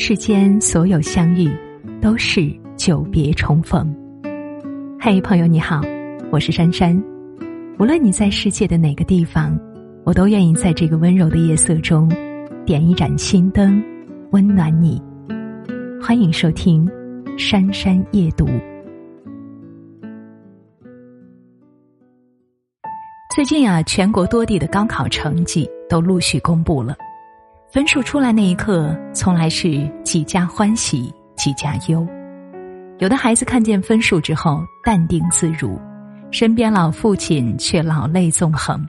世间所有相遇，都是久别重逢。嘿，朋友你好，我是珊珊。无论你在世界的哪个地方，我都愿意在这个温柔的夜色中，点一盏心灯，温暖你。欢迎收听《珊珊夜读》。最近啊，全国多地的高考成绩都陆续公布了。分数出来那一刻，从来是几家欢喜几家忧。有的孩子看见分数之后淡定自如，身边老父亲却老泪纵横；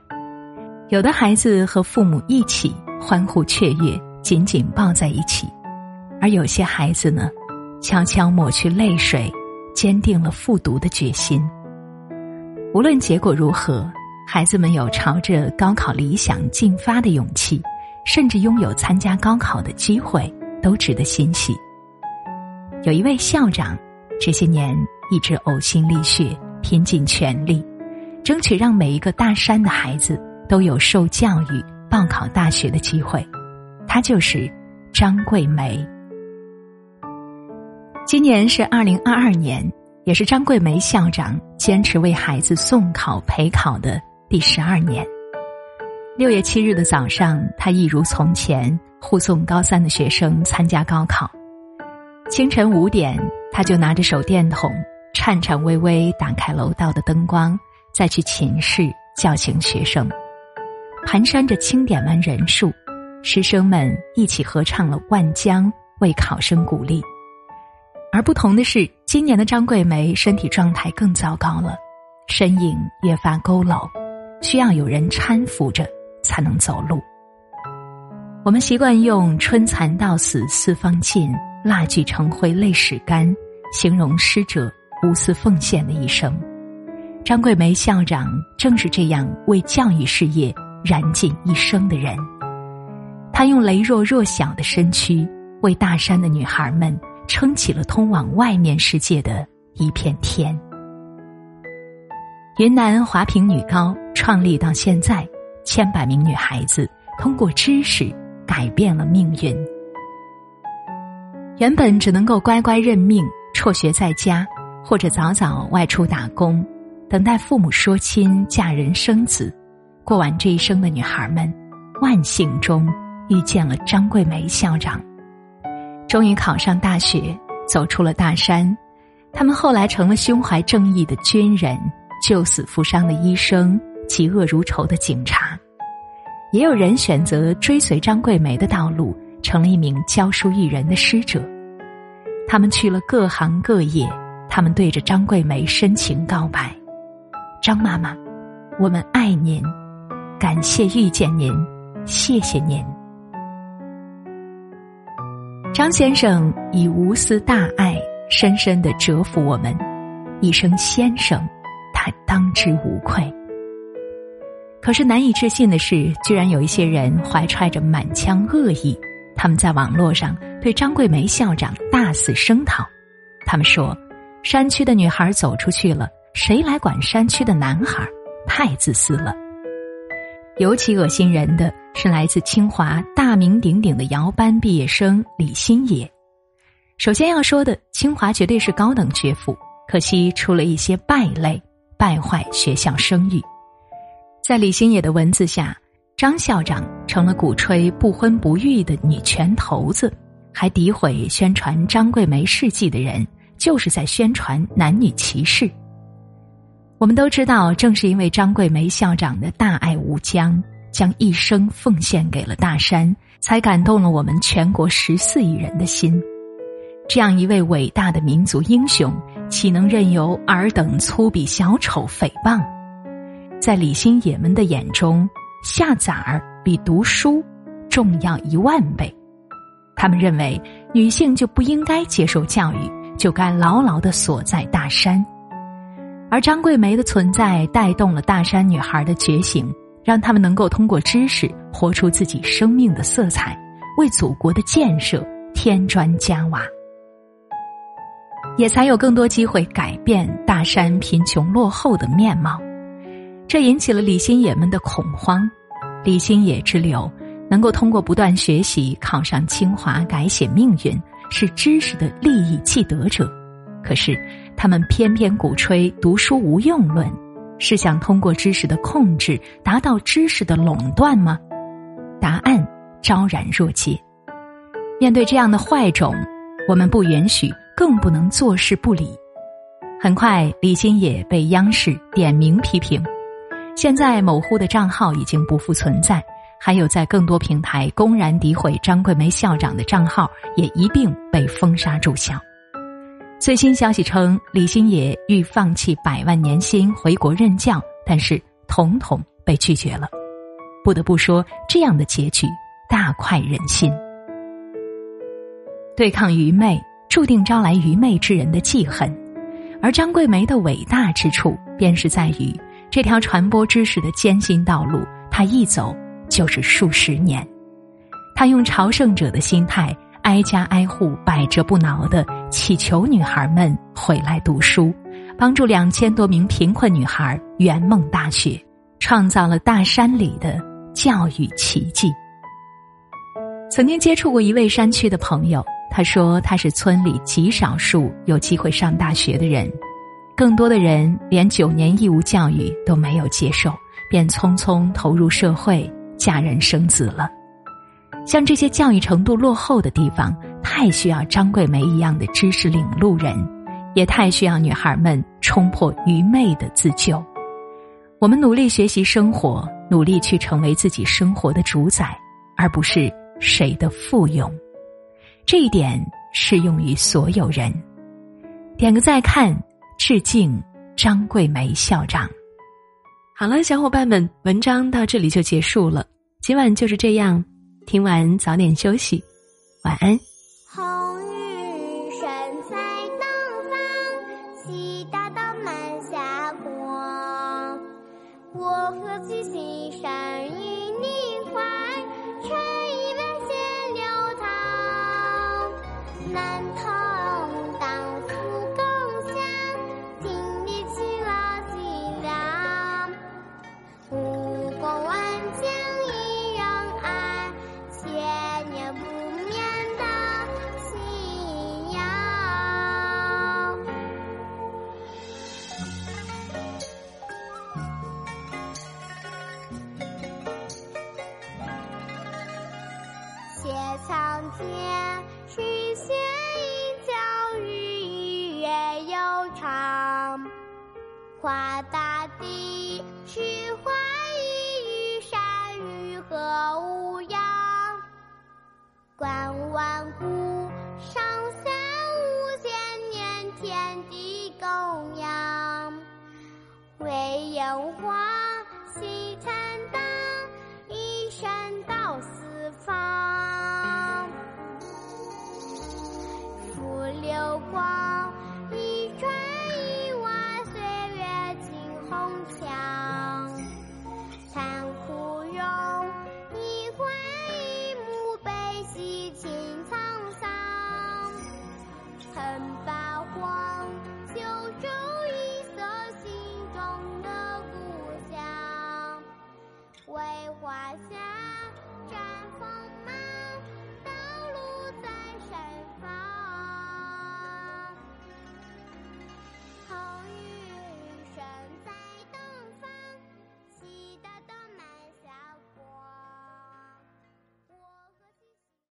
有的孩子和父母一起欢呼雀跃，紧紧抱在一起；而有些孩子呢，悄悄抹去泪水，坚定了复读的决心。无论结果如何，孩子们有朝着高考理想进发的勇气。甚至拥有参加高考的机会，都值得欣喜。有一位校长，这些年一直呕心沥血，拼尽全力，争取让每一个大山的孩子都有受教育、报考大学的机会。他就是张桂梅。今年是二零二二年，也是张桂梅校长坚持为孩子送考陪考的第十二年。六月七日的早上，他一如从前护送高三的学生参加高考。清晨五点，他就拿着手电筒，颤颤巍巍打开楼道的灯光，再去寝室叫醒学生。蹒跚着清点完人数，师生们一起合唱了《万江》，为考生鼓励。而不同的是，今年的张桂梅身体状态更糟糕了，身影越发佝偻，需要有人搀扶着。才能走路。我们习惯用“春蚕到死丝方尽，蜡炬成灰泪始干”形容师者无私奉献的一生。张桂梅校长正是这样为教育事业燃尽一生的人。他用羸弱弱小的身躯，为大山的女孩们撑起了通往外面世界的一片天。云南华坪女高创立到现在。千百名女孩子通过知识改变了命运。原本只能够乖乖认命、辍学在家，或者早早外出打工，等待父母说亲、嫁人生子，过完这一生的女孩们，万幸中遇见了张桂梅校长，终于考上大学，走出了大山。他们后来成了胸怀正义的军人，救死扶伤的医生。嫉恶如仇的警察，也有人选择追随张桂梅的道路，成了一名教书育人的师者。他们去了各行各业，他们对着张桂梅深情告白：“张妈妈，我们爱您，感谢遇见您，谢谢您。”张先生以无私大爱，深深的折服我们，一声先生，他当之无愧。可是难以置信的是，居然有一些人怀揣着满腔恶意，他们在网络上对张桂梅校长大肆声讨。他们说：“山区的女孩走出去了，谁来管山区的男孩？太自私了。”尤其恶心人的是来自清华大名鼎鼎的姚班毕业生李新野。首先要说的，清华绝对是高等学府，可惜出了一些败类，败坏学校声誉。在李新野的文字下，张校长成了鼓吹不婚不育的女权头子，还诋毁宣传张桂梅事迹的人，就是在宣传男女歧视。我们都知道，正是因为张桂梅校长的大爱无疆，将一生奉献给了大山，才感动了我们全国十四亿人的心。这样一位伟大的民族英雄，岂能任由尔等粗鄙小丑诽谤？在李新野们的眼中，下崽儿比读书重要一万倍。他们认为女性就不应该接受教育，就该牢牢的锁在大山。而张桂梅的存在，带动了大山女孩的觉醒，让他们能够通过知识活出自己生命的色彩，为祖国的建设添砖加瓦，也才有更多机会改变大山贫穷落后的面貌。这引起了李新野们的恐慌，李新野之流能够通过不断学习考上清华改写命运，是知识的利益既得者。可是，他们偏偏鼓吹读书无用论，是想通过知识的控制达到知识的垄断吗？答案昭然若揭。面对这样的坏种，我们不允许，更不能坐视不理。很快，李新野被央视点名批评。现在，某乎的账号已经不复存在，还有在更多平台公然诋毁张桂梅校长的账号也一并被封杀注销。最新消息称，李新野欲放弃百万年薪回国任教，但是统统被拒绝了。不得不说，这样的结局大快人心。对抗愚昧，注定招来愚昧之人的记恨，而张桂梅的伟大之处，便是在于。这条传播知识的艰辛道路，他一走就是数十年。他用朝圣者的心态，挨家挨户、百折不挠的祈求女孩们回来读书，帮助两千多名贫困女孩圆梦大学，创造了大山里的教育奇迹。曾经接触过一位山区的朋友，他说他是村里极少数有机会上大学的人。更多的人连九年义务教育都没有接受，便匆匆投入社会、嫁人生子了。像这些教育程度落后的地方，太需要张桂梅一样的知识领路人，也太需要女孩们冲破愚昧的自救。我们努力学习生活，努力去成为自己生活的主宰，而不是谁的附庸。这一点适用于所有人。点个再看。致敬张桂梅校长。好了，小伙伴们，文章到这里就结束了。今晚就是这样，听完早点休息，晚安。红日升在东方，西大道满霞光。我何其心善与画大地，去画一雨山雨河无恙；观万古，上下五千年天地供养；为烟花，喜坦荡，一身到四方，赴流光。